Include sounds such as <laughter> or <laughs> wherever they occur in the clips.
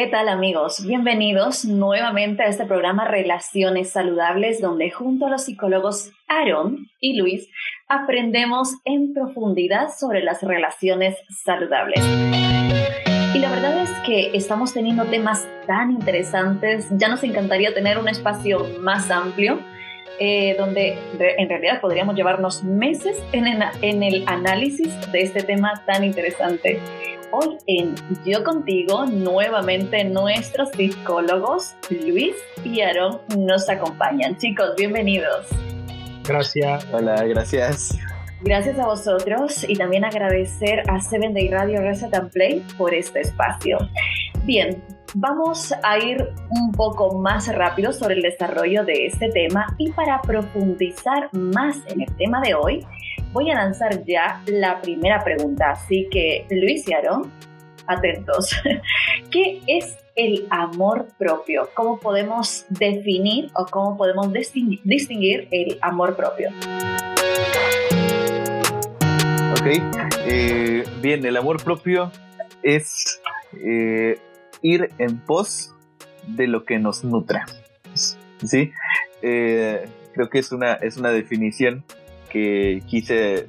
¿Qué tal amigos? Bienvenidos nuevamente a este programa Relaciones Saludables donde junto a los psicólogos Aaron y Luis aprendemos en profundidad sobre las relaciones saludables. Y la verdad es que estamos teniendo temas tan interesantes, ya nos encantaría tener un espacio más amplio eh, donde en realidad podríamos llevarnos meses en, en el análisis de este tema tan interesante. Hoy en Yo Contigo, nuevamente nuestros psicólogos Luis y Aaron nos acompañan. Chicos, bienvenidos. Gracias. Hola, gracias. Gracias a vosotros y también agradecer a Seven Day Radio Reset and Play por este espacio. Bien, vamos a ir un poco más rápido sobre el desarrollo de este tema y para profundizar más en el tema de hoy, voy a lanzar ya la primera pregunta. Así que, Luis y Aaron, atentos. <laughs> ¿Qué es el amor propio? ¿Cómo podemos definir o cómo podemos distinguir el amor propio? Ok, eh, bien, el amor propio es eh, ir en pos de lo que nos nutra. ¿Sí? Eh, creo que es una, es una definición que quise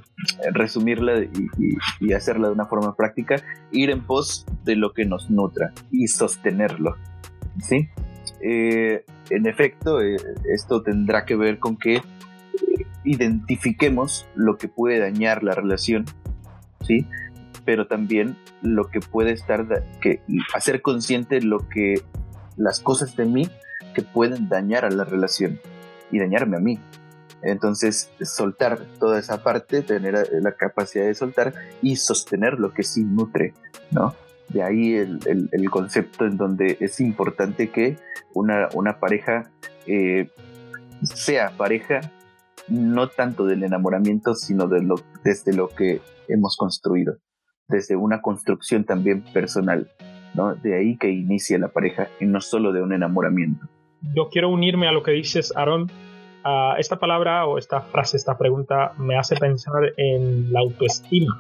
resumirla y, hacerla de una forma práctica, ir en pos de lo que nos nutra y sostenerlo. ¿sí? en efecto, esto tendrá que ver con que identifiquemos lo que puede dañar la relación, ¿sí? Pero también lo que puede estar, que, hacer consciente lo que, las cosas de mí que pueden dañar a la relación y dañarme a mí. Entonces, soltar toda esa parte, tener la capacidad de soltar y sostener lo que sí nutre, ¿no? De ahí el, el, concepto en donde es importante que una, una pareja eh, sea pareja no tanto del enamoramiento, sino de lo, desde lo que hemos construido, desde una construcción también personal, ¿no? De ahí que inicia la pareja y no solo de un enamoramiento. Yo quiero unirme a lo que dices, Aaron. esta palabra o esta frase, esta pregunta me hace pensar en la autoestima.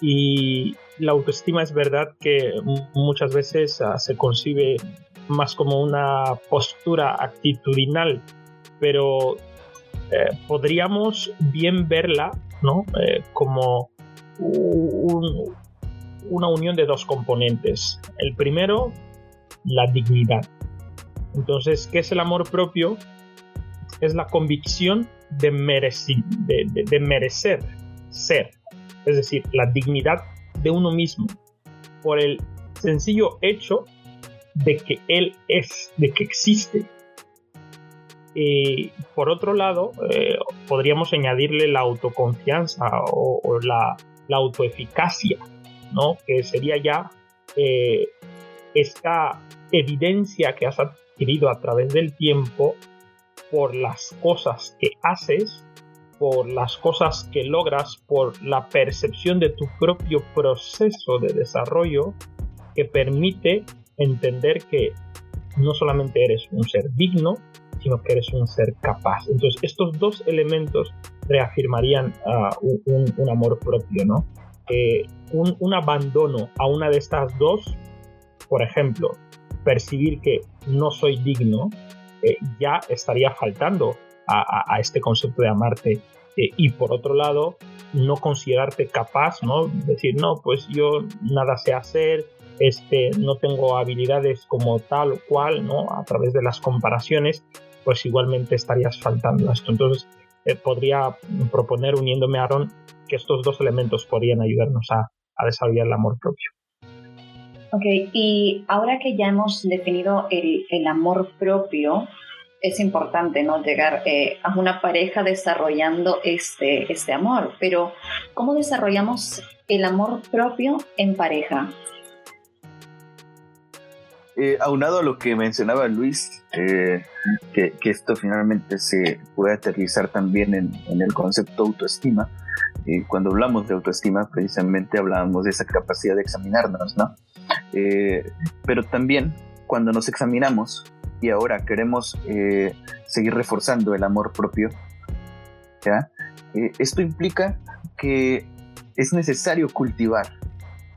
Y la autoestima es verdad que muchas veces ah, se concibe más como una postura actitudinal, pero eh, podríamos bien verla ¿no? Eh, como una unión de dos componentes. El primero, la dignidad. Entonces, ¿qué es el amor propio? Es la convicción de, merecer ser, es decir, la dignidad de uno mismo, por el sencillo hecho de que él es, de que existe, y por otro lado, eh, podríamos añadirle la autoconfianza o, la, autoeficacia, ¿no? que sería ya eh, esta evidencia que has adquirido a través del tiempo por las cosas que haces, por las cosas que logras, por la percepción de tu propio proceso de desarrollo que permite entender que no solamente eres un ser digno, sino que eres un ser capaz. Entonces, estos dos elementos reafirmarían ah, un, amor propio, ¿no? un, abandono a una de estas dos, por ejemplo, percibir que no soy digno, eh, ya estaría faltando a, este concepto de amarte. Eh, y por otro lado, no considerarte capaz, ¿no? Decir, no, pues yo nada sé hacer, este, no tengo habilidades como tal o cual, ¿no? A través de las comparaciones, pues igualmente estarías faltando a esto. Entonces, eh, podría proponer, uniéndome a Aaron, que estos dos elementos podrían ayudarnos a, desarrollar el amor propio. Ok, y ahora que ya hemos definido el, amor propio, es importante no llegar eh, a una pareja desarrollando este, este amor, pero ¿cómo desarrollamos el amor propio en pareja? Eh, aunado a lo que mencionaba Luis, eh, que, esto finalmente se puede aterrizar también en, el concepto autoestima. Eh, cuando hablamos de autoestima, precisamente hablábamos de esa capacidad de examinarnos, ¿no? pero también cuando nos examinamos y ahora queremos seguir reforzando el amor propio, esto implica que es necesario cultivar,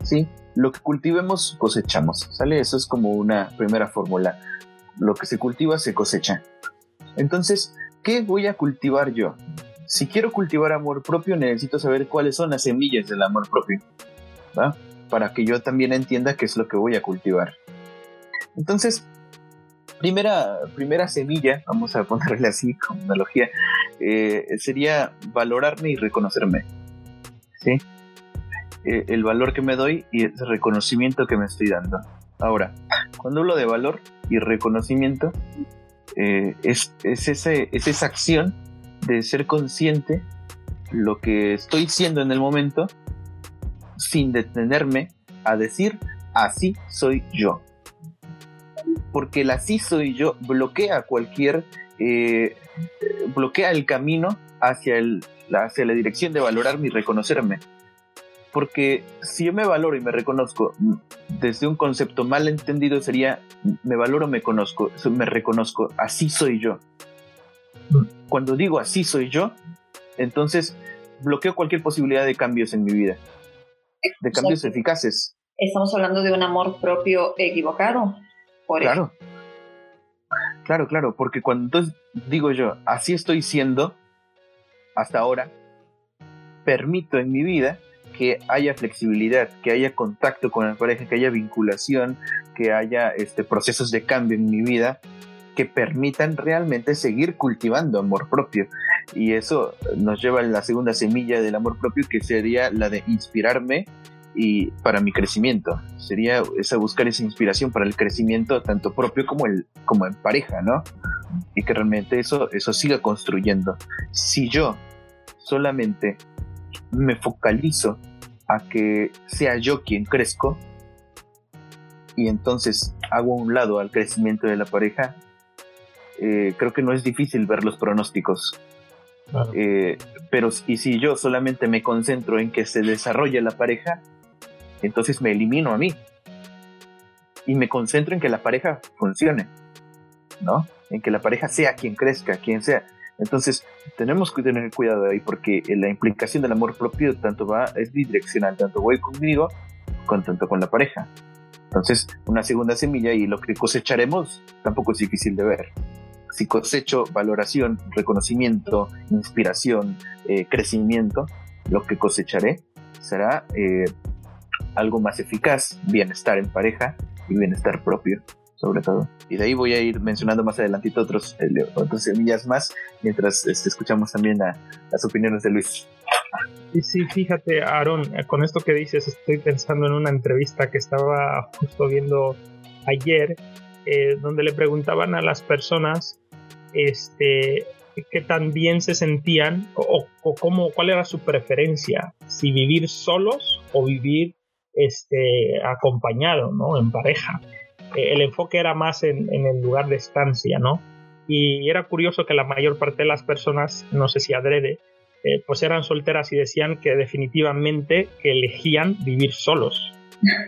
¿sí? Lo que cultivemos cosechamos, ¿sale? Eso es como una primera fórmula. Lo que se cultiva se cosecha. Entonces, ¿qué voy a cultivar yo? Si quiero cultivar amor propio, necesito saber cuáles son las semillas del amor propio, ¿va? Para que yo también entienda qué es lo que voy a cultivar. Entonces, primera, primera semilla, vamos a ponerle así como analogía, eh, sería valorarme y reconocerme. ¿sí? Eh, el valor que me doy y el reconocimiento que me estoy dando. Ahora, cuando hablo de valor y reconocimiento, eh, es, esa acción de ser consciente lo que estoy siendo en el momento sin detenerme a decir así soy yo porque el así soy yo bloquea cualquier, eh, bloquea el camino hacia, el, hacia la dirección de valorarme y reconocerme. Porque si yo me valoro y me reconozco, desde un concepto mal entendido sería, me valoro, me conozco, me reconozco, así soy yo. Cuando digo así soy yo, entonces bloqueo cualquier posibilidad de cambios en mi vida, de cambios eficaces. Estamos hablando de un amor propio equivocado claro. Claro, claro, porque cuando entonces digo yo, así estoy siendo hasta ahora, permito en mi vida que haya flexibilidad, que haya contacto con la pareja, que haya vinculación, que haya este, procesos de cambio en mi vida que permitan realmente seguir cultivando amor propio. Y eso nos lleva a la segunda semilla del amor propio, que sería la de inspirarme y para mi crecimiento. Sería esa buscar esa inspiración para el crecimiento tanto propio como, el, como en pareja, ¿no? Y que realmente eso, eso siga construyendo. Si yo solamente me focalizo a que sea yo quien crezco y entonces hago un lado al crecimiento de la pareja, eh, creo que no es difícil ver los pronósticos. Eh, pero y si yo solamente me concentro en que se desarrolle la pareja, entonces me elimino a mí y me concentro en que la pareja funcione, ¿no? En que la pareja sea quien crezca, quien sea. Entonces, tenemos que tener cuidado ahí porque la implicación del amor propio tanto va, es bidireccional, tanto voy conmigo, con, tanto con la pareja. Entonces, una segunda semilla y lo que cosecharemos tampoco es difícil de ver. Si cosecho valoración, reconocimiento, inspiración, eh, crecimiento, lo que cosecharé será eh, algo más eficaz, bienestar en pareja y bienestar propio, sobre todo. Y de ahí voy a ir mencionando más adelantito otros, eh, otras semillas más, mientras este, escuchamos también las opiniones de Luis. Y sí, fíjate, Aaron, eh, con esto que dices, estoy pensando en una entrevista que estaba justo viendo ayer, eh, donde le preguntaban a las personas este, qué tan bien se sentían o, o cómo, cuál era su preferencia, si vivir solos o vivir este, acompañado, ¿no? En pareja. Eh, el enfoque era más en, el lugar de estancia, ¿no? Y era curioso que la mayor parte de las personas, no sé si adrede, eh, pues eran solteras y decían que definitivamente que elegían vivir solos. <laughs>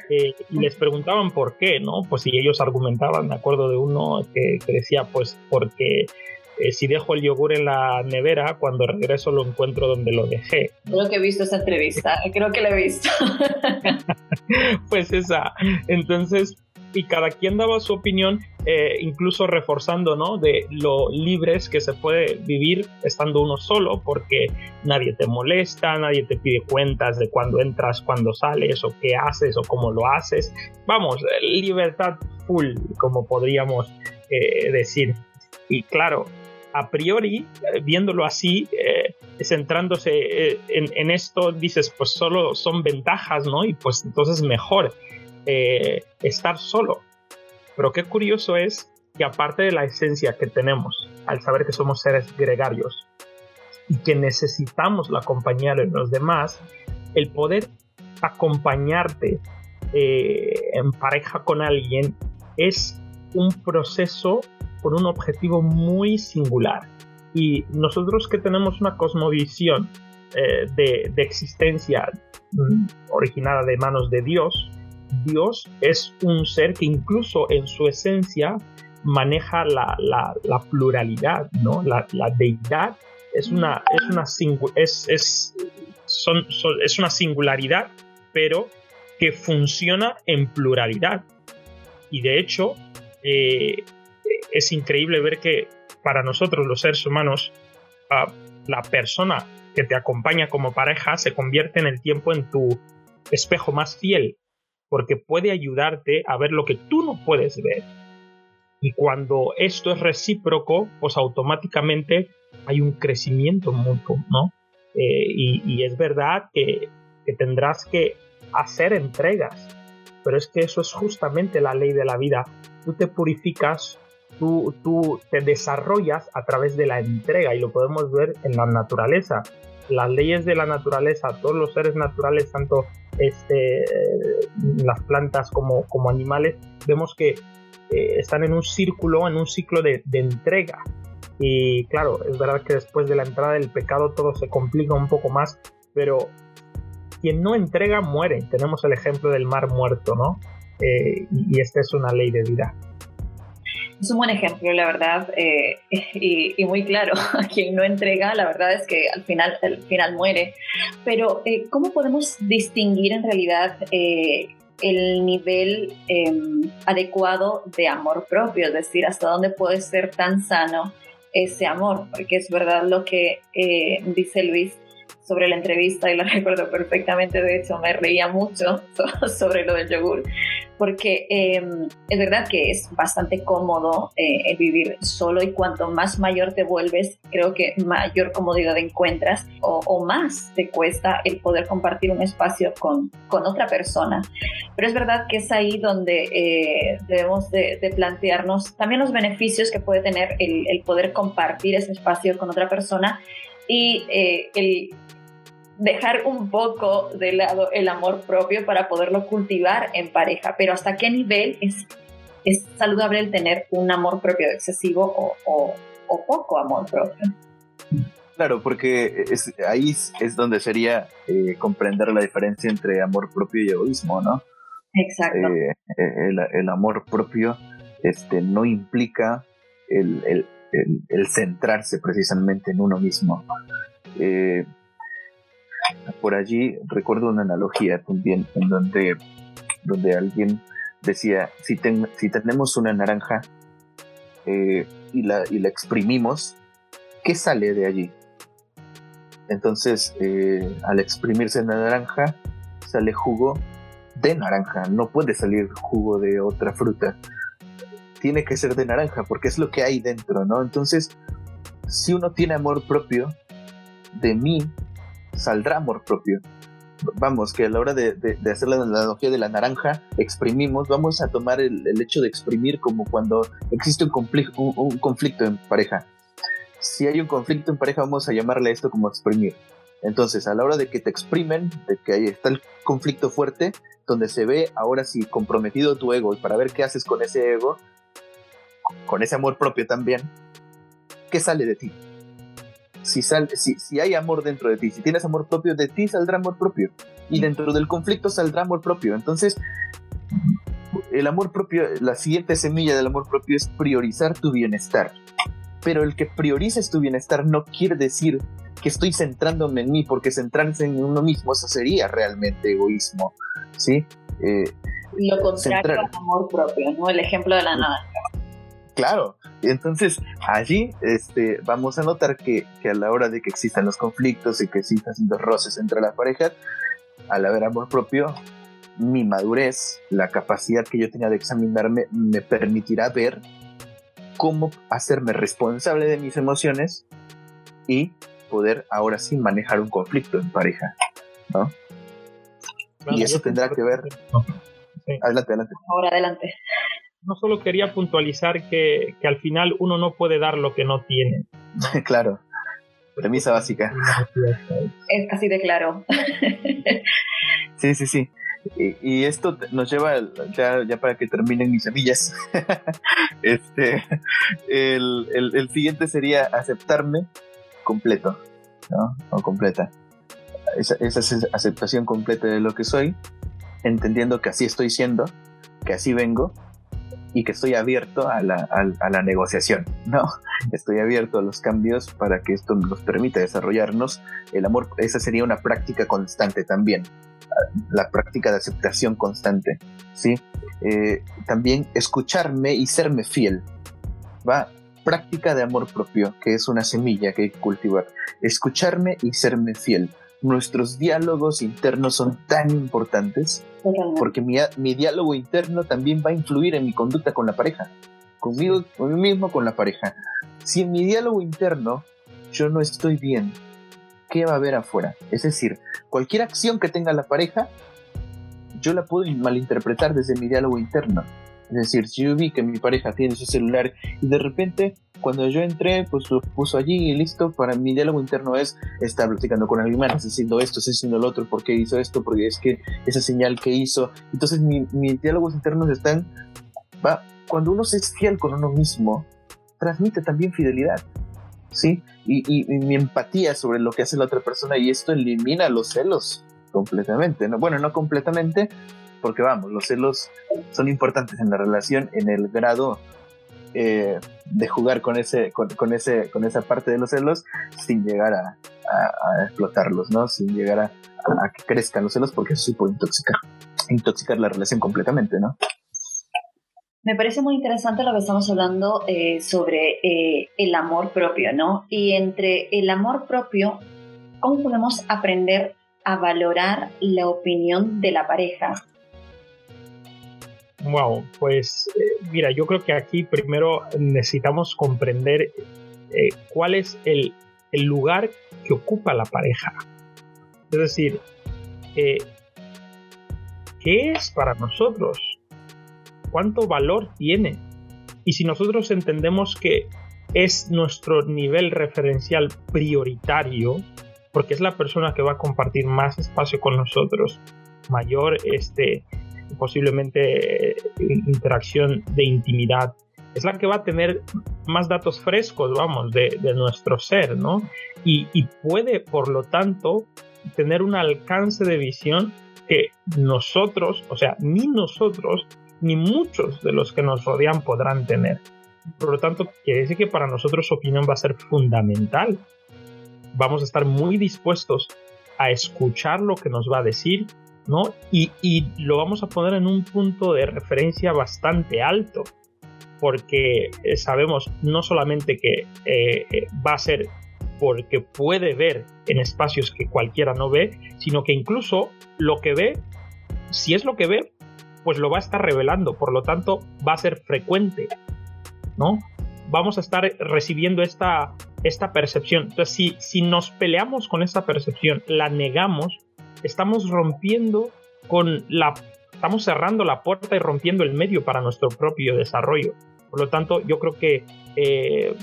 Eh, y les preguntaban por qué, ¿no? Pues si ellos argumentaban, me acuerdo de uno que, que decía, pues porque eh, si dejo el yogur en la nevera, cuando regreso lo encuentro donde lo dejé. Creo que he visto esa entrevista, creo que la he visto. <laughs> pues esa. Entonces, y cada quien daba su opinión, eh, incluso reforzando, ¿no? De lo libres que se puede vivir estando uno solo, porque nadie te molesta, nadie te pide cuentas de cuándo entras, cuándo sales, o qué haces, o cómo lo haces. Vamos, libertad full, como podríamos eh, decir. Y claro, a priori, eh, viéndolo así, eh, centrándose eh, en, esto, dices, pues solo son ventajas, ¿no? Y pues entonces mejor estar solo. Pero qué curioso es que aparte de la esencia que tenemos, al saber que somos seres gregarios y que necesitamos la compañía de los demás, el poder acompañarte en pareja con alguien es un proceso por un objetivo muy singular. Y nosotros que tenemos una cosmovisión eh, de, existencia mm, originada de manos de Dios, Dios es un ser que incluso en su esencia maneja la, pluralidad, ¿no? La, deidad es una, es una, es, es, es una singularidad, pero que funciona en pluralidad. Y de hecho, eh, es increíble ver que para nosotros los seres humanos, la persona que te acompaña como pareja se convierte en el tiempo en tu espejo más fiel, porque puede ayudarte a ver lo que tú no puedes ver. Y cuando esto es recíproco, pues automáticamente hay un crecimiento mutuo, ¿no? Eh, y, es verdad que, tendrás que hacer entregas, pero es que eso es justamente la ley de la vida. Tú te purificas, tú, tú te desarrollas a través de la entrega y lo podemos ver en la naturaleza. Las leyes de la naturaleza, todos los seres naturales, tanto este, las plantas como, como animales, vemos que eh, están en un círculo, en un ciclo de, entrega. Y claro, es verdad que después de la entrada del pecado todo se complica un poco más, pero quien no entrega muere. Tenemos el ejemplo del mar muerto, ¿no? Eh, y, esta es una ley de vida. Es un buen ejemplo, la verdad, eh, <laughs> y, muy claro. <laughs> Quien no entrega, la verdad es que al final, al final muere. Pero, eh, ¿cómo podemos distinguir en realidad el nivel em, adecuado de amor propio? Es decir, hasta dónde puede ser tan sano ese amor, porque es verdad lo que eh, dice Luis sobre la entrevista y la <laughs> recuerdo perfectamente, de hecho me reía mucho <laughs> sobre lo del yogur, porque em, es verdad que es bastante cómodo eh, el vivir solo y cuanto más mayor te vuelves, creo que mayor comodidad encuentras o, más te cuesta el poder compartir un espacio con, con, otra persona. Pero es verdad que es ahí donde eh, debemos de, plantearnos también los beneficios que puede tener el, el poder compartir ese espacio con otra persona y eh, el dejar un poco de lado el amor propio para poderlo cultivar en pareja, pero hasta qué nivel es, es saludable el tener un amor propio excesivo o, poco amor propio. Claro, porque ahí es donde sería eh, comprender la diferencia entre amor propio y egoísmo, ¿no? Exacto. Eh, el, amor propio este, no implica el, centrarse precisamente en uno mismo. Eh, por allí recuerdo una analogía también en donde, donde alguien decía, si, si tenemos una naranja eh, y, la, y la exprimimos, ¿qué sale de allí? Entonces, eh, al exprimirse la naranja, sale jugo de naranja, no puede salir jugo de otra fruta. Tiene que ser de naranja porque es lo que hay dentro, ¿no? Entonces, si uno tiene amor propio, de mí saldrá amor propio. Vamos, que a la hora de, hacer la analogía de la naranja, exprimimos, vamos a tomar el, hecho de exprimir como cuando existe un, conflicto, en pareja. Si hay un conflicto en pareja, vamos a llamarle esto como exprimir. Entonces, a la hora de que te exprimen, de que ahí está el conflicto fuerte, donde se ve ahora sí comprometido tu ego y para ver qué haces con ese ego, con ese amor propio también, ¿qué sale de ti? Si, si, hay amor dentro de ti, si tienes amor propio, de ti saldrá amor propio. Y dentro del conflicto saldrá amor propio. Entonces, el amor propio, la siguiente semilla del amor propio es priorizar tu bienestar. Pero el que priorices tu bienestar no quiere decir que estoy centrándome en mí, porque centrarse en uno mismo, eso sería realmente egoísmo. ¿sí? Eh, Lo contrario al amor propio, ¿no? El ejemplo de la naranja. Claro, entonces allí este, vamos a notar que, a la hora de que existan los conflictos y que existan los roces entre las parejas, al haber amor propio, mi madurez, la capacidad que yo tenía de examinarme, me permitirá ver cómo hacerme responsable de mis emociones y poder ahora sí manejar un conflicto en pareja, ¿no? y eso tendrá que ver... Adelante, adelante. Ahora adelante no solo quería puntualizar que, al final uno no puede dar lo que no tiene. <laughs> claro, premisa básica. Es así de claro. <laughs> sí, sí, sí. Y, esto nos lleva, ya, para que terminen mis semillas, <laughs> este, el, siguiente sería aceptarme completo, ¿no? O completa. Esa, esa aceptación completa de lo que soy, entendiendo que así estoy siendo, que así vengo y que estoy abierto a la, a, la, negociación, ¿no? Estoy abierto a los cambios para que esto nos permita desarrollarnos. El amor, esa sería una práctica constante también, la práctica de aceptación constante, ¿sí? Eh, también escucharme y serme fiel, ¿va? Práctica de amor propio, que es una semilla que hay que cultivar. Escucharme y serme fiel nuestros diálogos internos son tan importantes porque mi, mi, diálogo interno también va a influir en mi conducta con la pareja, conmigo, conmigo mismo, con la pareja. Si en mi diálogo interno yo no estoy bien, ¿qué va a haber afuera? Es decir, cualquier acción que tenga la pareja, yo la puedo malinterpretar desde mi diálogo interno. Es decir, si yo vi que mi pareja tiene su celular y de repente cuando yo entré, pues lo puso allí y listo. Para mi diálogo interno es estar platicando con alguien más, haciendo esto, haciendo lo otro, por qué hizo esto, porque es que esa señal que hizo. Entonces, mis diálogos internos están. Va, cuando uno se es fiel con uno mismo, transmite también fidelidad. ¿Sí? Y, y, mi empatía sobre lo que hace la otra persona, y esto elimina los celos completamente. ¿no? Bueno, no completamente, porque vamos, los celos son importantes en la relación en el grado eh, de jugar con ese, con, ese, con esa parte de los celos sin llegar a, explotarlos, ¿no? Sin llegar a, que crezcan los celos porque eso sí puede intoxicar, intoxicar la relación completamente, ¿no? Me parece muy interesante lo que estamos hablando eh, sobre eh, el amor propio, ¿no? Y entre el amor propio, ¿cómo podemos aprender a valorar la opinión de la pareja? Wow, pues eh, mira, yo creo que aquí primero necesitamos comprender eh, cuál es el, lugar que ocupa la pareja. Es decir, eh, ¿qué es para nosotros? ¿Cuánto valor tiene? Y si nosotros entendemos que es nuestro nivel referencial prioritario, porque es la persona que va a compartir más espacio con nosotros, mayor este, posiblemente eh, interacción de intimidad, es la que va a tener más datos frescos, vamos, de, nuestro ser, ¿no? Y, puede, por lo tanto, tener un alcance de visión que nosotros, o sea, ni nosotros, ni muchos de los que nos rodean podrán tener. Por lo tanto, quiere decir que para nosotros su opinión va a ser fundamental. Vamos a estar muy dispuestos a escuchar lo que nos va a decir, ¿no? Y, lo vamos a poner en un punto de referencia bastante alto, porque eh, sabemos no solamente que eh, eh, va a ser porque puede ver en espacios que cualquiera no ve, sino que incluso lo que ve, si es lo que ve, pues lo va a estar revelando, por lo tanto va a ser frecuente, ¿no? Vamos a estar recibiendo esta, esta percepción. Entonces, si, si nos peleamos con esta percepción, la negamos, estamos rompiendo con la estamos cerrando la puerta y rompiendo el medio para nuestro propio desarrollo. Por lo tanto, yo creo que eh,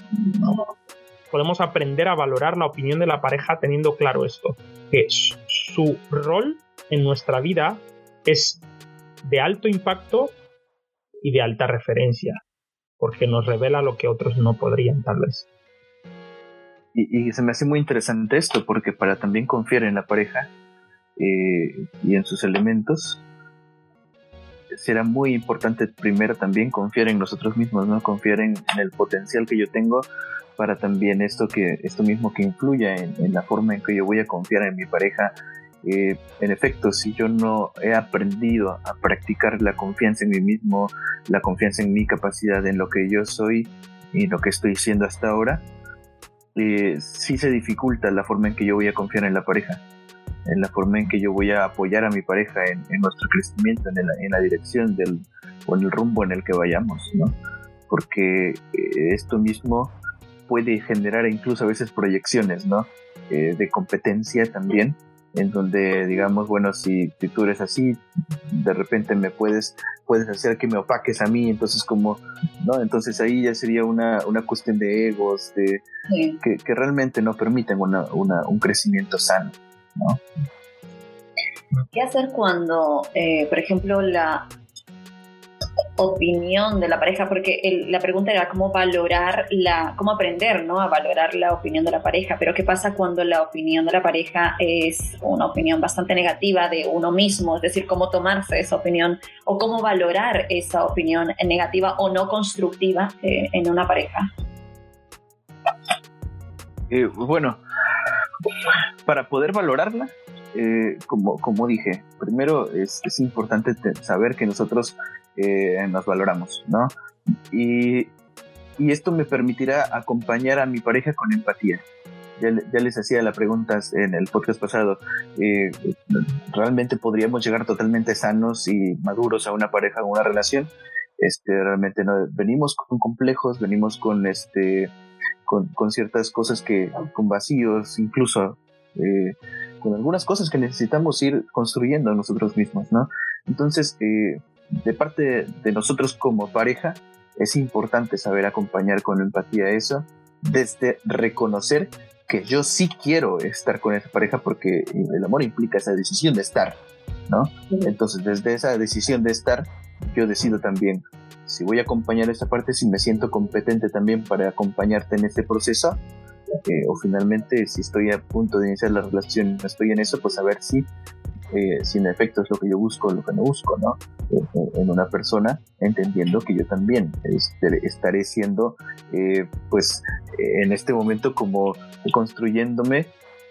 podemos aprender a valorar la opinión de la pareja teniendo claro esto, que su rol en nuestra vida es de alto impacto y de alta referencia, porque nos revela lo que otros no podrían tal vez. Y, y se me hace muy interesante esto, porque para también confiar en la pareja, eh, y en sus elementos, será muy importante primero también confiar en nosotros mismos, ¿no? Confiar en, el potencial que yo tengo para también esto que esto mismo que influya en, la forma en que yo voy a confiar en mi pareja. Eh, en efecto, si yo no he aprendido a practicar la confianza en mí mismo, la confianza en mi capacidad, en lo que yo soy y lo que estoy siendo hasta ahora, eh, sí se dificulta la forma en que yo voy a confiar en la pareja en la forma en que yo voy a apoyar a mi pareja en, nuestro crecimiento, en, en, la dirección del, o en el rumbo en el que vayamos, ¿no? Porque eh, esto mismo puede generar incluso a veces proyecciones, ¿no? Eh, de competencia también, en donde digamos, bueno, si, tú eres así, de repente me puedes, puedes hacer que me opaques a mí, entonces como, ¿no? Entonces ahí ya sería una, una cuestión de egos, de, que, que, realmente no permiten una, una, un crecimiento sano. ¿Qué hacer cuando, eh, por ejemplo, la, opinión de la pareja, porque la pregunta era cómo valorar la, cómo aprender, ¿no? A valorar la opinión de la pareja, pero ¿qué pasa cuando la opinión de la pareja es una opinión bastante negativa de uno mismo? Es decir, cómo tomarse esa opinión o cómo valorar esa opinión negativa o no constructiva eh, en una pareja. Eh, bueno, para poder valorarla, eh, como, como dije, primero es, es importante saber que nosotros eh, nos valoramos, ¿no? Y, y, esto me permitirá acompañar a mi pareja con empatía. Ya, les hacía la pregunta en el podcast pasado, eh, ¿realmente podríamos llegar totalmente sanos y maduros a una pareja o una relación? Este, realmente no, venimos con complejos, venimos con, este, con, con ciertas cosas que, con vacíos, incluso eh, con algunas cosas que necesitamos ir construyendo nosotros mismos, ¿no? Entonces, eh, de parte de nosotros como pareja, es importante saber acompañar con empatía eso, desde reconocer que yo sí quiero estar con esa pareja porque el amor implica esa decisión de estar, ¿no? Entonces, desde esa decisión de estar, yo decido también si voy a acompañar esa parte, si me siento competente también para acompañarte en este proceso, eh, o finalmente si estoy a punto de iniciar la relación, estoy en eso, pues a ver si eh, si en efecto es lo que yo busco o lo que no busco, ¿no? en una persona, entendiendo que yo también este, estaré siendo, eh, pues, en este momento como construyéndome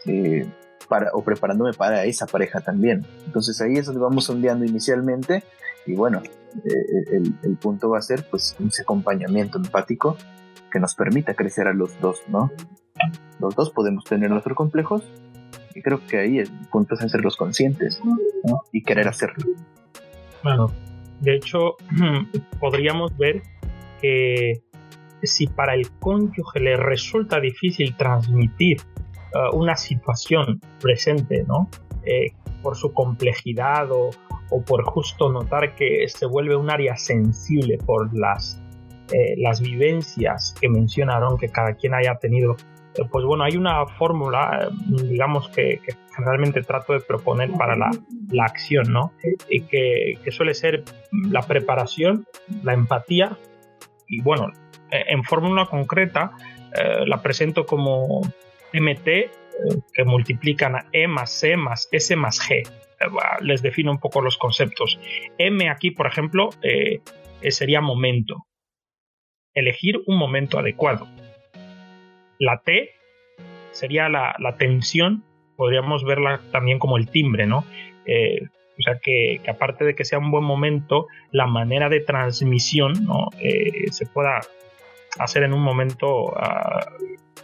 eh, para, o preparándome para esa pareja también. Entonces ahí es donde vamos sondeando inicialmente y bueno, el, el, punto va a ser pues ese acompañamiento empático que nos permita crecer a los dos, ¿no? Los dos podemos tener nuestros complejos, y creo que ahí el punto es hacerlos conscientes y querer hacerlo. Bueno, de hecho, <clears throat> podríamos ver que si para el cónyuge le resulta difícil transmitir uh, una situación presente, ¿no? Eh, por su complejidad o, o, por justo notar que se vuelve un área sensible por las, eh, las vivencias que mencionaron que cada quien haya tenido eh, pues bueno, hay una fórmula, digamos, que, generalmente trato de proponer para la, acción, ¿no? Y que, suele ser la preparación, la empatía, y bueno, e, en fórmula concreta eh, la presento como MT, que multiplican a E más C más S más G. les defino un poco los conceptos. M aquí, por ejemplo, sería momento. Elegir un momento adecuado la T sería la, tensión, podríamos verla también como el timbre, ¿no? Eh, o sea, que, aparte de que sea un buen momento, la manera de transmisión ¿no? Eh, se pueda hacer en un momento ah,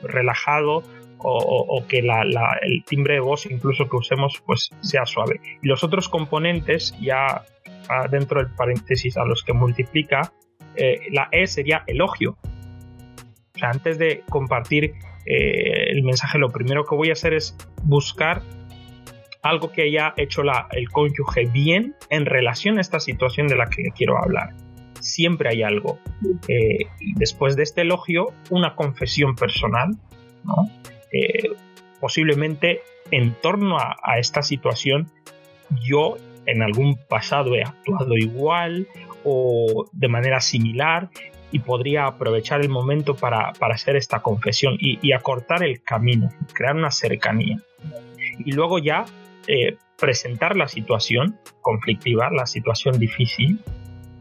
relajado o, que el timbre de voz incluso que usemos pues sea suave. Y los otros componentes ya ah, dentro del paréntesis a los que multiplica, eh, la E sería elogio. O sea, antes de compartir eh, el mensaje, lo primero que voy a hacer es buscar algo que haya hecho la, el cónyuge bien en relación a esta situación de la que quiero hablar. Siempre hay algo. Eh, después de este elogio, una confesión personal, eh, posiblemente en torno a, esta situación, yo en algún pasado he actuado igual o de manera similar y podría aprovechar el momento para, hacer esta confesión y, acortar el camino, crear una cercanía. Y luego ya eh, presentar la situación conflictiva, la situación difícil,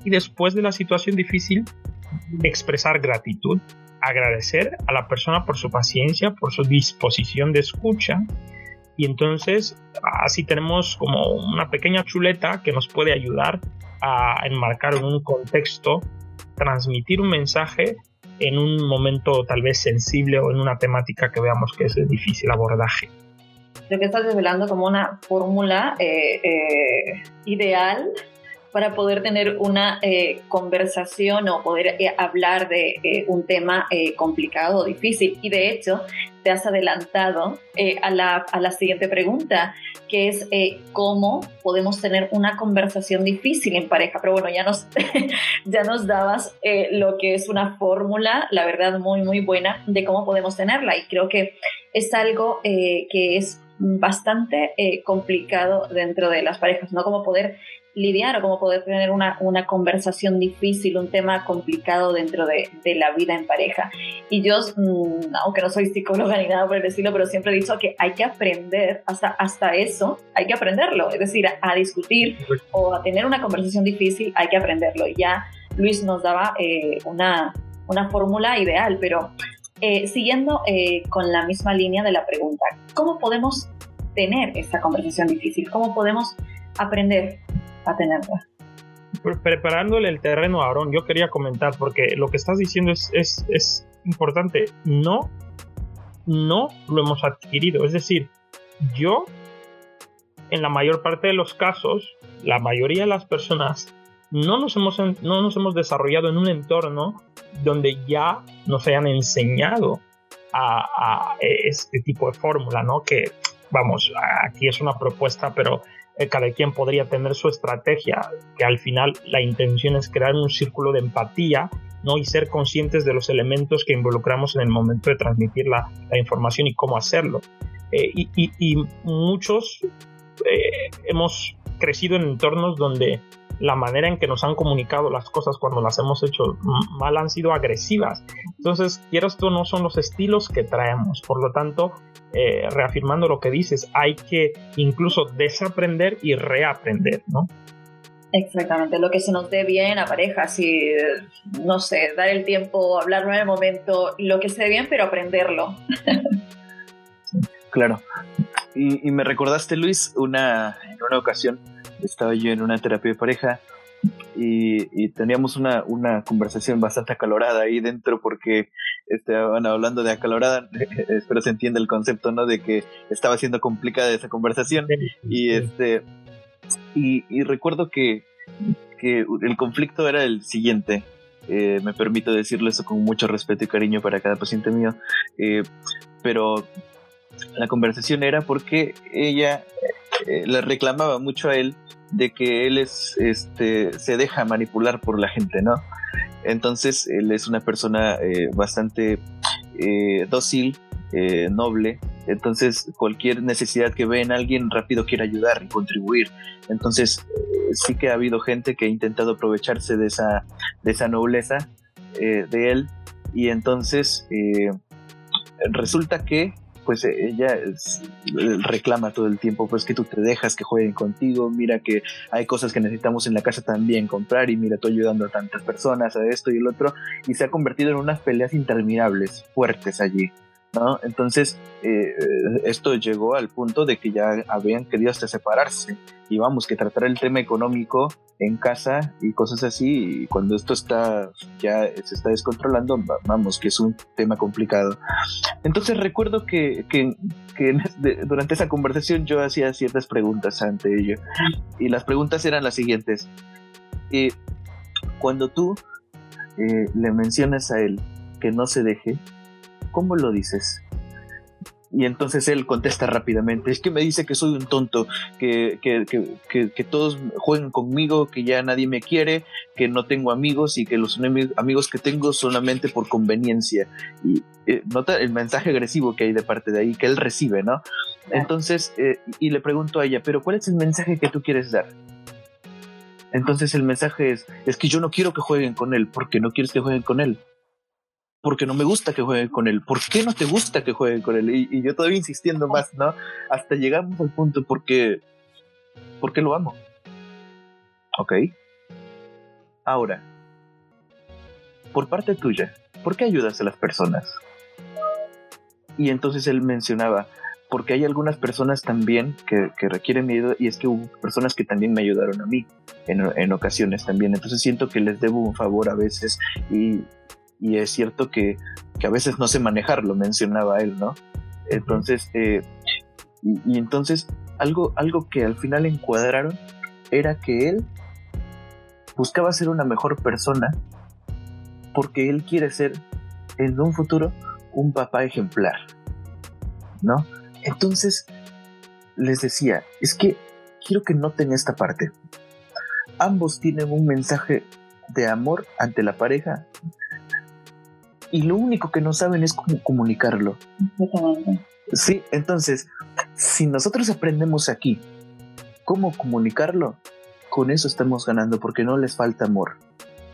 y después de la situación difícil, expresar gratitud, agradecer a la persona por su paciencia, por su disposición de escucha, y entonces así tenemos como una pequeña chuleta que nos puede ayudar a enmarcar en un contexto transmitir un mensaje en un momento tal vez sensible o en una temática que veamos que es de difícil abordaje. Lo que estás desvelando como una fórmula eh, eh, ideal para poder tener una eh, conversación o poder hablar de un tema complicado o difícil. Y de hecho, te has adelantado a la, a, la, siguiente pregunta, que es eh, cómo podemos tener una conversación difícil en pareja. Pero bueno, ya nos, <laughs> ya nos dabas eh, lo que es una fórmula, la verdad, muy, muy buena de cómo podemos tenerla. Y creo que es algo eh, que es bastante complicado dentro de las parejas, ¿no? Como poder lidiar o cómo poder tener una, una conversación difícil, un tema complicado dentro de, de la vida en pareja. Y yo, mm, aunque no soy psicóloga ni nada por el estilo, pero siempre he dicho que hay que aprender, hasta, hasta eso, hay que aprenderlo, es decir, a, discutir o a tener una conversación difícil, hay que aprenderlo. Ya Luis nos daba eh, una, una fórmula ideal, pero eh, siguiendo eh, con la misma línea de la pregunta, ¿cómo podemos tener esa conversación difícil? ¿Cómo podemos aprender a tenerla? Preparándole el terreno a Aaron, yo quería comentar, porque lo que estás diciendo es, importante. No, no lo hemos adquirido. Es decir, yo, en la mayor parte de los casos, la mayoría de las personas no nos hemos, no nos hemos desarrollado en un entorno donde ya nos hayan enseñado a, este tipo de fórmula, ¿no? Que, vamos, aquí es una propuesta, pero cada quien podría tener su estrategia, que al final la intención es crear un círculo de empatía ¿no? y ser conscientes de los elementos que involucramos en el momento de transmitir la, información y cómo hacerlo. Eh, y, muchos eh, hemos crecido en entornos donde la manera en que nos han comunicado las cosas cuando las hemos hecho mal han sido agresivas. Entonces, quiero esto no son los estilos que traemos. Por lo tanto, eh, reafirmando lo que dices, hay que incluso desaprender y reaprender, ¿no? Exactamente, lo que se nos dé bien a pareja, si, no sé, dar el tiempo, hablarlo en el momento, lo que se dé bien, pero aprenderlo. <laughs> claro. Y, me recordaste, Luis, una, en una ocasión estaba yo en una terapia de pareja y, teníamos una, una, conversación bastante acalorada ahí dentro porque estaban hablando de acalorada, <laughs> espero se entienda el concepto, ¿no? De que estaba siendo complicada esa conversación y este y, recuerdo que, que, el conflicto era el siguiente. Eh, me permito decirle eso con mucho respeto y cariño para cada paciente mío, eh, pero la conversación era porque ella eh, le reclamaba mucho a él de que él es, este, se deja manipular por la gente, ¿no? Entonces él es una persona eh, bastante eh, dócil, noble, entonces cualquier necesidad que ve en alguien rápido quiere ayudar y contribuir. Entonces sí que ha habido gente que ha intentado aprovecharse de esa, de esa nobleza de él y entonces resulta que pues eh, ella eh, reclama todo el tiempo, pues que tú te dejas que jueguen contigo, mira que hay cosas que necesitamos en la casa también comprar y mira, estoy ayudando a tantas personas a esto y el otro, y se ha convertido en unas peleas interminables, fuertes allí. ¿no? Entonces, eh, esto llegó al punto de que ya habían querido hasta separarse y vamos, que tratar el tema económico en casa y cosas así, y cuando esto está ya se está descontrolando, vamos, que es un tema complicado. Entonces recuerdo que, que, durante esa conversación yo hacía ciertas preguntas ante ello, y las preguntas eran las siguientes. Cuando tú eh, le mencionas a él que no se deje, ¿cómo lo dices? Y entonces él contesta rápidamente, es que me dice que soy un tonto, que, que, todos jueguen conmigo, que ya nadie me quiere, que no tengo amigos y que los amigos que tengo solamente por conveniencia. Y eh, nota el mensaje agresivo que hay de parte de ahí, que él recibe, ¿no? Entonces, eh, y le pregunto a ella, pero ¿cuál es el mensaje que tú quieres dar? Entonces el mensaje es, es que yo no quiero que jueguen con él, porque no quieres que jueguen con él porque no me gusta que jueguen con él. ¿Por qué no te gusta que jueguen con él? Y, yo todavía insistiendo más, ¿no? Hasta llegamos al punto porque, porque lo amo. Ok. Ahora, por parte tuya, ¿por qué ayudas a las personas? Y entonces él mencionaba, porque hay algunas personas también que, requieren mi ayuda y es que hubo personas que también me ayudaron a mí en, en, ocasiones también. Entonces siento que les debo un favor a veces y, y es cierto que, a veces no sé manejarlo, mencionaba él, ¿no? Entonces, eh, y, entonces algo, algo que al final encuadraron era que él buscaba ser una mejor persona porque él quiere ser en un futuro un papá ejemplar, ¿no? Entonces les decía, es que quiero que noten esta parte. Ambos tienen un mensaje de amor ante la pareja y lo único que no saben es cómo comunicarlo. Sí, entonces, si nosotros aprendemos aquí cómo comunicarlo, con eso estamos ganando porque no les falta amor.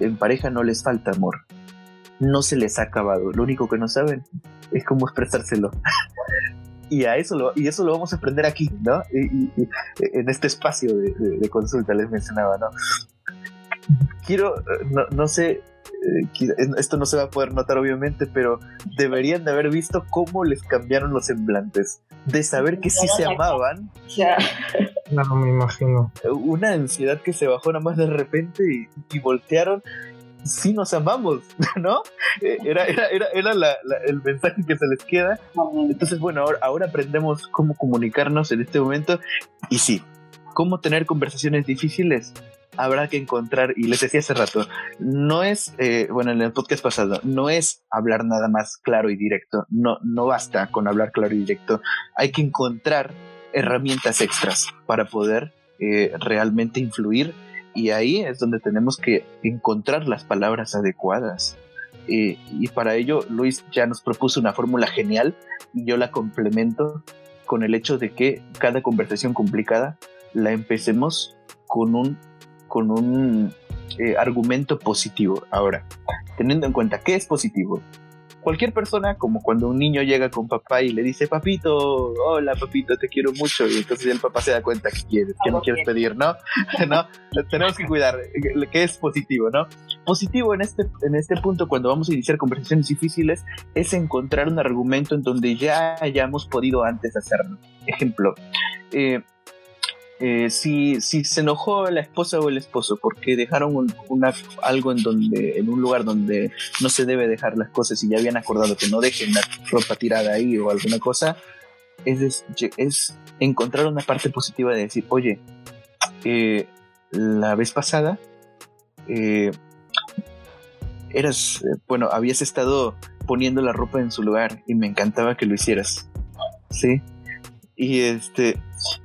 En pareja no les falta amor. No se les ha acabado. Lo único que no saben es cómo expresárselo. <laughs> y a eso lo, y eso lo vamos a aprender aquí, ¿no? en este espacio de, consulta les mencionaba, ¿no? Quiero, no, no sé, eh, esto no se va a poder notar obviamente, pero deberían de haber visto cómo les cambiaron los semblantes, de saber que sí se amaban. Ya. No, me imagino. Una ansiedad que se bajó nada más de repente y, voltearon. Sí nos amamos, <laughs> ¿no? Eh, era, era, era, era el mensaje que se les queda. Entonces, bueno, ahora, ahora aprendemos cómo comunicarnos en este momento. Y sí, cómo tener conversaciones difíciles habrá que encontrar, y les decía hace rato, no es, eh, bueno, en el podcast pasado, no es hablar nada más claro y directo, no, no basta con hablar claro y directo, hay que encontrar herramientas extras para poder eh, realmente influir y ahí es donde tenemos que encontrar las palabras adecuadas. Y para ello Luis ya nos propuso una fórmula genial y yo la complemento con el hecho de que cada conversación complicada la empecemos con un con un eh, argumento positivo. Ahora, teniendo en cuenta qué es positivo, cualquier persona, como cuando un niño llega con papá y le dice, papito, hola papito, te quiero mucho, y entonces el papá se da cuenta que quieres, que no quieres pedir, ¿no? <laughs> ¿no? Tenemos que cuidar qué es positivo, ¿no? Positivo en este, en este punto, cuando vamos a iniciar conversaciones difíciles, es encontrar un argumento en donde ya hayamos podido antes hacerlo. Ejemplo, eh, eh, si, se enojó la esposa o el esposo porque dejaron una, algo en donde en un lugar donde no se debe dejar las cosas y ya habían acordado que no dejen la ropa tirada ahí o alguna cosa es, es encontrar una parte positiva de decir oye eh, la vez pasada eh, eras bueno habías estado poniendo la ropa en su lugar y me encantaba que lo hicieras sí y este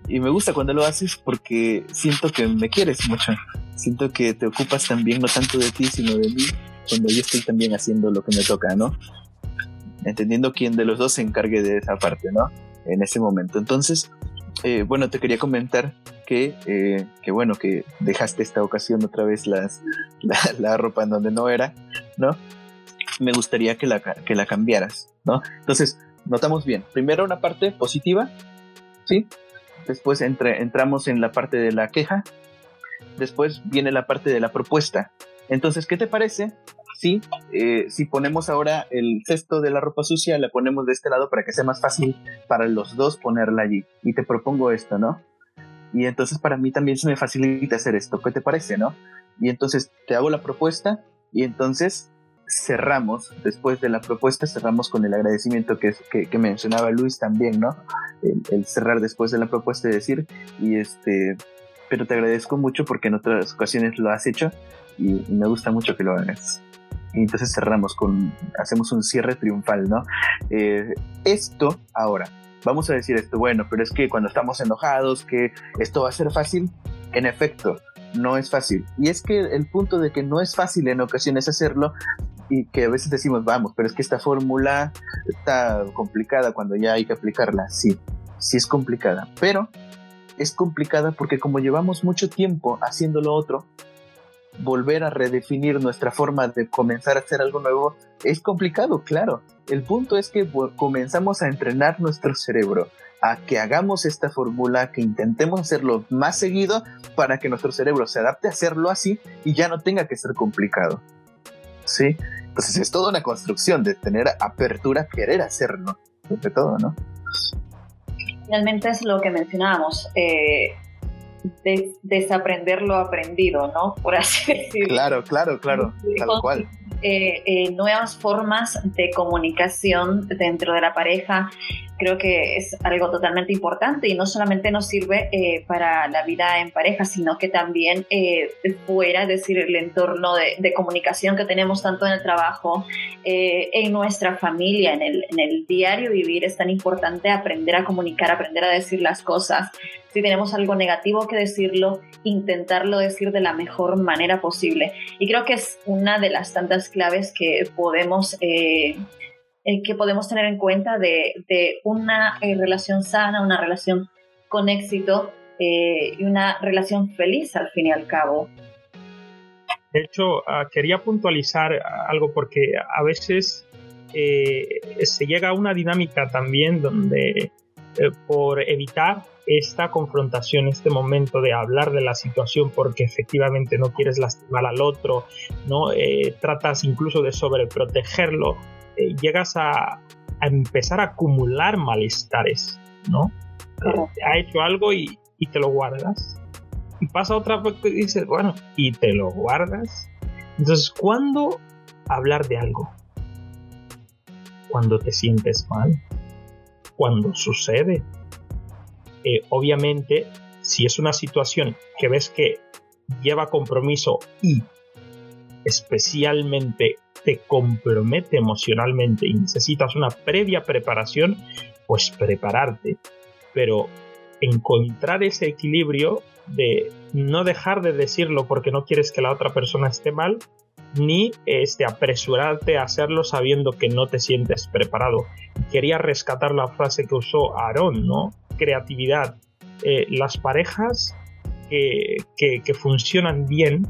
y me gusta cuando lo haces porque siento que me quieres mucho. Siento que te ocupas también no tanto de ti, sino de mí, cuando yo estoy también haciendo lo que me toca, ¿no? Entendiendo quién de los dos se encargue de esa parte, ¿no? En ese momento. Entonces, eh, bueno, te quería comentar que, eh, que, bueno, que dejaste esta ocasión otra vez las, la, la, ropa en donde no era, ¿no? Me gustaría que la, que la cambiaras, ¿no? Entonces, notamos bien. Primero una parte positiva, ¿sí? Después entramos en la parte de la queja. Después viene la parte de la propuesta. Entonces, ¿qué te parece si, eh, si ponemos ahora el cesto de la ropa sucia, la ponemos de este lado para que sea más fácil para los dos ponerla allí? Y te propongo esto, ¿no? Y entonces para mí también se me facilita hacer esto. ¿Qué te parece, no? Y entonces te hago la propuesta y entonces cerramos, después de la propuesta, cerramos con el agradecimiento que, que, mencionaba Luis también, ¿no? El, cerrar después de la propuesta y decir, y este, pero te agradezco mucho porque en otras ocasiones lo has hecho y, me gusta mucho que lo hagas. Y entonces cerramos con, hacemos un cierre triunfal, ¿no? Eh, esto ahora, vamos a decir esto, bueno, pero es que cuando estamos enojados, que esto va a ser fácil, en efecto, no es fácil. Y es que el punto de que no es fácil en ocasiones hacerlo y que a veces decimos, vamos, pero es que esta fórmula está complicada cuando ya hay que aplicarla. Sí, sí es complicada, pero es complicada porque como llevamos mucho tiempo haciendo lo otro, volver a redefinir nuestra forma de comenzar a hacer algo nuevo es complicado, claro. El punto es que comenzamos a entrenar nuestro cerebro a que hagamos esta fórmula, que intentemos hacerlo más seguido para que nuestro cerebro se adapte a hacerlo así y ya no tenga que ser complicado. ¿Sí? Entonces es toda una construcción de tener apertura, querer hacerlo, sobre todo, ¿no? Finalmente es lo que mencionábamos, eh, desaprender lo aprendido, ¿no? Por así decirlo. Claro, claro, claro, tal cual. Eh, eh, nuevas formas de comunicación dentro de la pareja. Creo que es algo totalmente importante y no solamente nos sirve eh, para la vida en pareja, sino que también fuera, es decir, el entorno de, comunicación que tenemos tanto en el trabajo, en nuestra familia, en el, en el diario vivir, es tan importante aprender a comunicar, aprender a decir las cosas, si tenemos algo negativo que decirlo, intentarlo decir de la mejor manera posible. Y creo que es una de las tantas claves que podemos, eh, eh, que podemos tener en cuenta de, una eh, relación sana, una relación con éxito, eh, y una relación feliz al fin y al cabo. De hecho, ah, quería puntualizar algo porque a veces se llega a una dinámica también donde por evitar esta confrontación, este momento de hablar de la situación porque efectivamente no quieres lastimar al otro, ¿no? Tratas incluso de sobreprotegerlo, llegas a, empezar a acumular malestares, ¿no? ha hecho algo y, y te lo guardas. Y pasa otra vez que dices, bueno, y te lo guardas. Entonces, ¿cuándo hablar de algo? Cuando te sientes mal. Cuando sucede. Eh, obviamente, si es una situación que ves que lleva compromiso y especialmente te compromete emocionalmente y necesitas una previa preparación, pues prepararte. Pero encontrar ese equilibrio de no dejar de decirlo porque no quieres que la otra persona esté mal, ni este, apresurarte a hacerlo sabiendo que no te sientes preparado. Quería rescatar la frase que usó Aarón, ¿no? Creatividad. Eh, las parejas que, que, funcionan bien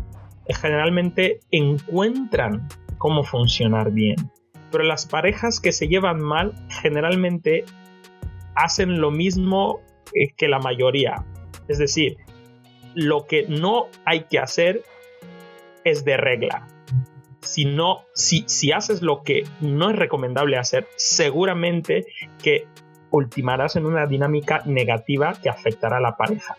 eh, generalmente encuentran cómo funcionar bien. Pero las parejas que se llevan mal generalmente hacen lo mismo eh, que la mayoría. Es decir, lo que no hay que hacer es de regla. Si, no, si, si haces lo que no es recomendable hacer, seguramente que ultimarás en una dinámica negativa que afectará a la pareja.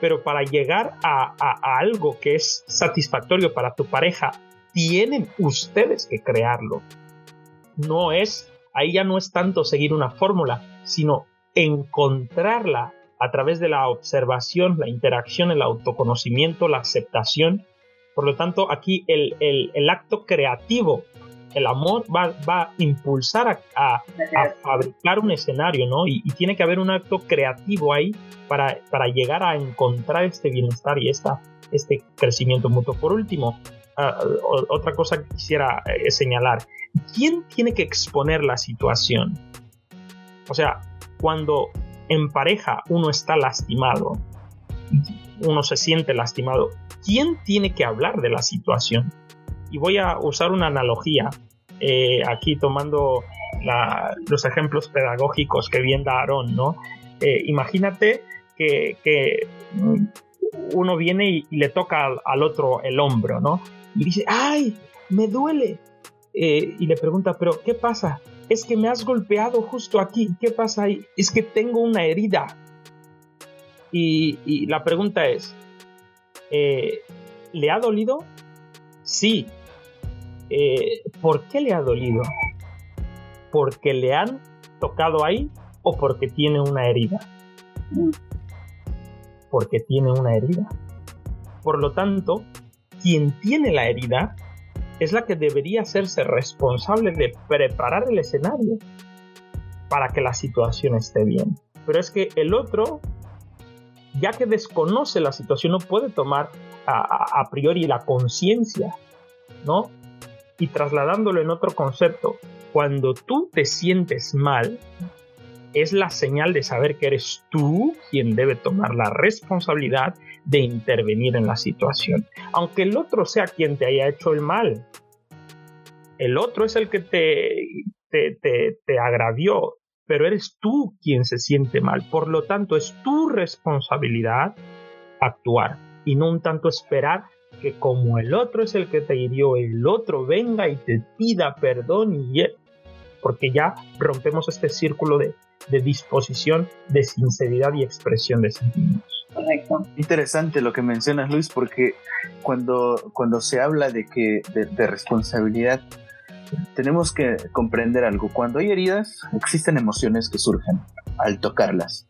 Pero para llegar a, a algo que es satisfactorio para tu pareja, tienen ustedes que crearlo. No es, ahí ya no es tanto seguir una fórmula, sino encontrarla a través de la observación, la interacción, el autoconocimiento, la aceptación. Por lo tanto, aquí el, acto creativo, el amor va, a impulsar a, fabricar un escenario, ¿no? Y, tiene que haber un acto creativo ahí para, para llegar a encontrar este bienestar y esta, este crecimiento mutuo. Por último, ah, otra cosa que quisiera eh, señalar, ¿quién tiene que exponer la situación? O sea, cuando en pareja uno está lastimado, uno se siente lastimado, ¿quién tiene que hablar de la situación? Y voy a usar una analogía, eh, aquí tomando los ejemplos pedagógicos que bien da Aarón, ¿no? Eh, imagínate que, uno viene y, le toca al, otro el hombro, ¿no? Y dice, ¡ay! Me duele. Eh, y le pregunta, ¿pero qué pasa? es que me has golpeado justo aquí, ¿qué pasa ahí? Es que tengo una herida. Y, la pregunta es, eh, ¿le ha dolido? Sí. Eh, ¿Por qué le ha dolido? ¿Porque le han tocado ahí o porque tiene una herida? Porque tiene una herida. Por lo tanto, quien tiene la herida es la que debería hacerse responsable de preparar el escenario para que la situación esté bien. Pero es que el otro, ya que desconoce la situación, no puede tomar a, priori la conciencia, ¿no? Y trasladándolo en otro concepto, cuando tú te sientes mal, es la señal de saber que eres tú quien debe tomar la responsabilidad de intervenir en la situación. Aunque el otro sea quien te haya hecho el mal. El otro es el que te, te, te, agravió, pero eres tú quien se siente mal. Por lo tanto, es tu responsabilidad actuar y no un tanto esperar que como el otro es el que te hirió, el otro venga y te pida perdón y porque ya rompemos este círculo de, de disposición, de sinceridad y expresión de sentimientos. Correcto. Interesante lo que mencionas, Luis, porque cuando, cuando se habla de que de, responsabilidad, tenemos que comprender algo. Cuando hay heridas, existen emociones que surgen al tocarlas.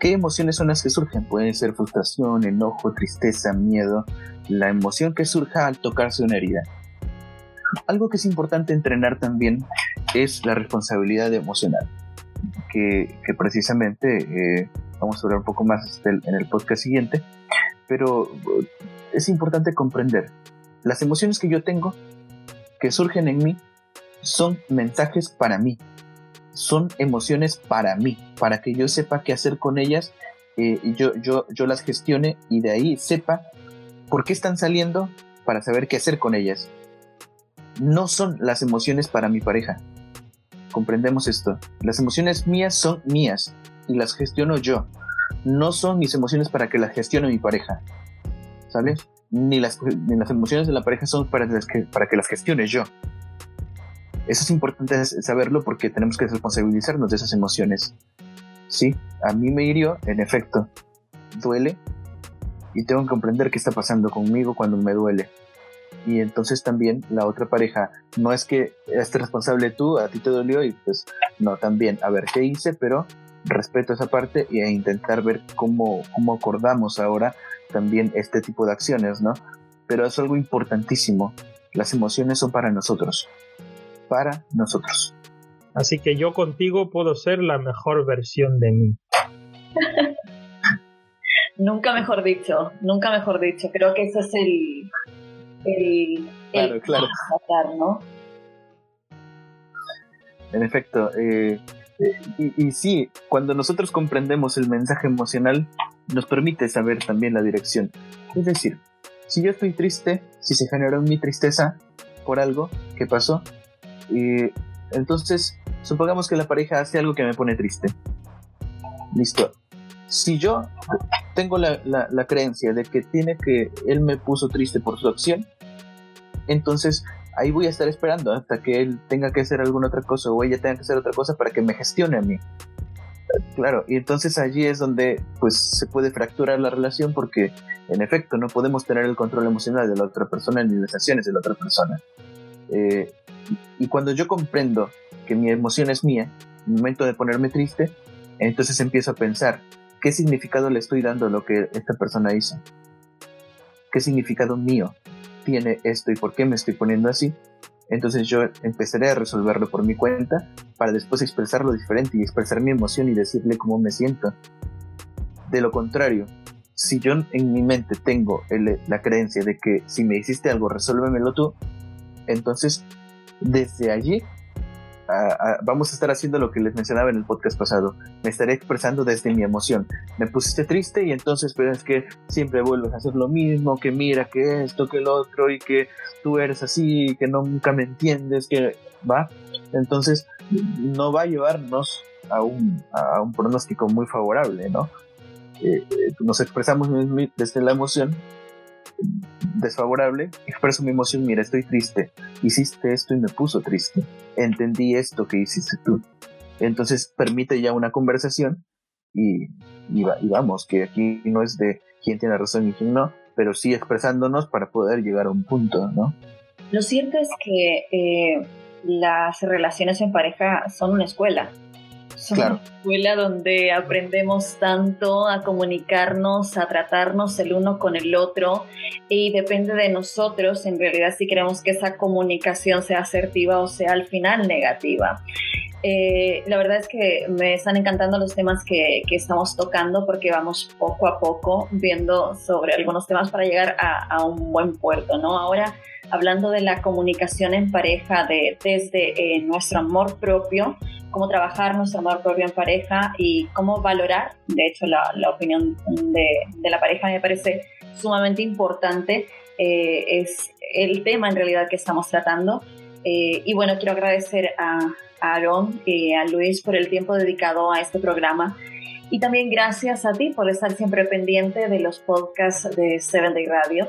¿Qué emociones son las que surgen? Pueden ser frustración, enojo, tristeza, miedo, la emoción que surja al tocarse una herida. Algo que es importante entrenar también es la responsabilidad emocional que, precisamente eh, vamos a hablar un poco más en el podcast siguiente, pero eh, es importante comprender las emociones que yo tengo, que surgen en mí, son mensajes para mí, son emociones para mí, para que yo sepa qué hacer con ellas eh, yo, yo, yo las gestione y de ahí sepa por qué están saliendo para saber qué hacer con ellas. No son las emociones para mi pareja. Comprendemos esto. Las emociones mías son mías y las gestiono yo. No son mis emociones para que las gestione mi pareja. ¿Sabes? Ni las, ni las emociones de la pareja son para, que, para que las gestione yo. Eso es importante saberlo porque tenemos que responsabilizarnos de esas emociones. Sí, a mí me hirió, en efecto, duele y tengo que comprender qué está pasando conmigo cuando me duele. Y entonces también la otra pareja, no es que estés responsable tú, a ti te dolió y pues no, también, a ver qué hice, pero respeto esa parte y a intentar ver cómo, cómo acordamos ahora también este tipo de acciones, ¿no? Pero es algo importantísimo. Las emociones son para nosotros para nosotros. Así que yo contigo puedo ser la mejor versión de mí. <laughs> nunca mejor dicho, nunca mejor dicho. Creo que eso es el... el claro, claro. ¿no? En efecto, eh, y, y, sí, cuando nosotros comprendemos el mensaje emocional, nos permite saber también la dirección. Es decir, si yo estoy triste, si se generó mi tristeza por algo que pasó, y entonces, supongamos que la pareja hace algo que me pone triste. Listo. Si yo tengo la, la, creencia de que tiene que él me puso triste por su acción, entonces ahí voy a estar esperando hasta que él tenga que hacer alguna otra cosa o ella tenga que hacer otra cosa para que me gestione a mí. Claro, y entonces allí es donde pues se puede fracturar la relación porque en efecto no podemos tener el control emocional de la otra persona ni las acciones de la otra persona. Eh, y cuando yo comprendo que mi emoción es mía, el momento de ponerme triste, entonces empiezo a pensar, ¿qué significado le estoy dando a lo que esta persona hizo? ¿Qué significado mío tiene esto y por qué me estoy poniendo así? Entonces yo empezaré a resolverlo por mi cuenta para después expresarlo diferente y expresar mi emoción y decirle cómo me siento. De lo contrario, si yo en mi mente tengo la creencia de que si me hiciste algo, resuélvemelo tú, entonces desde allí vamos a estar haciendo lo que les mencionaba en el podcast pasado. Me estaré expresando desde mi emoción. Me pusiste triste y entonces pero es que siempre vuelves a hacer lo mismo, que mira, que esto, que lo otro y que tú eres así, que nunca me entiendes, que va. Entonces no va a llevarnos a un, a un pronóstico muy favorable, ¿no? Eh, eh, nos expresamos desde la emoción desfavorable, expreso mi emoción, mira, estoy triste, hiciste esto y me puso triste, entendí esto que hiciste tú. Entonces permite ya una conversación y, y, vamos, que aquí no es de quién tiene razón y quién no, pero sí expresándonos para poder llegar a un punto, ¿no? Lo cierto es que eh, las relaciones en pareja son una escuela claro. una escuela donde aprendemos tanto a comunicarnos, a tratarnos el uno con el otro y depende de nosotros en realidad si queremos que esa comunicación sea asertiva o sea al final negativa. Eh, la verdad es que me están encantando los temas que, que, estamos tocando porque vamos poco a poco viendo sobre algunos temas para llegar a, a un buen puerto, ¿no? Ahora, hablando de la comunicación en pareja, de, desde eh, nuestro amor propio, cómo trabajar nuestro amor propio en pareja y cómo valorar, de hecho, la, la opinión de, de, la pareja me parece sumamente importante, eh, es el tema en realidad que estamos tratando. Eh, y bueno, quiero agradecer a, a Aaron y a Luis por el tiempo dedicado a este programa. Y también gracias a ti por estar siempre pendiente de los podcasts de Seven Day Radio.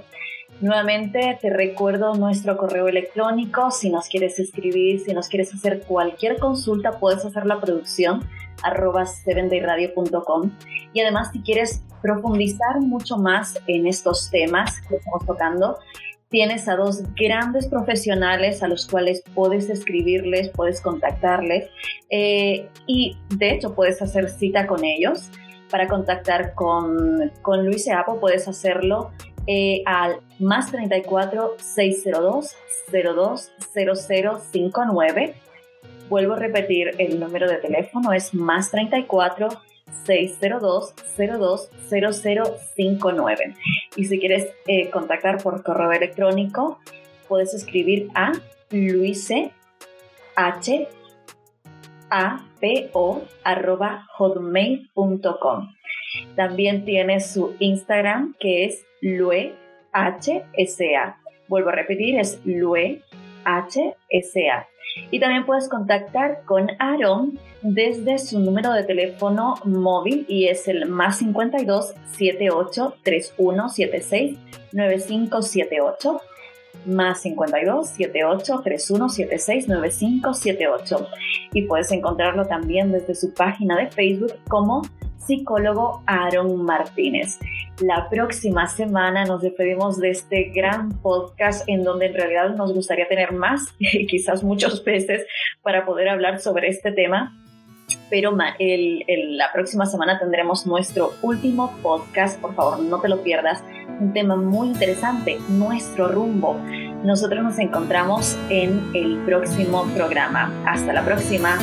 Nuevamente te recuerdo nuestro correo electrónico. Si nos quieres escribir, si nos quieres hacer cualquier consulta, puedes hacer la producción arroba 7dayradio.com. Y además, si quieres profundizar mucho más en estos temas que estamos tocando, tienes a dos grandes profesionales a los cuales puedes escribirles, puedes contactarles eh, y de hecho puedes hacer cita con ellos. Para contactar con, con Luis Eapo puedes hacerlo eh, al más 34 602 02 0059. Vuelvo a repetir, el número de teléfono es más 34 602 02 0059. Y si quieres eh, contactar por correo electrónico, puedes escribir a luise h También tiene su Instagram que es luehsa. Vuelvo a repetir, es luehsa. Y también puedes contactar con Aaron desde su número de teléfono móvil y es el más 52 78 31 76 9578 más 52 78 31 76 9578 y puedes encontrarlo también desde su página de Facebook como psicólogo Aaron Martínez. La próxima semana nos despedimos de este gran podcast en donde en realidad nos gustaría tener más, <laughs> quizás muchos peces, para poder hablar sobre este tema. Pero el, la próxima semana tendremos nuestro último podcast, por favor no te lo pierdas, un tema muy interesante, nuestro rumbo. Nosotros nos encontramos en el próximo programa. Hasta la próxima.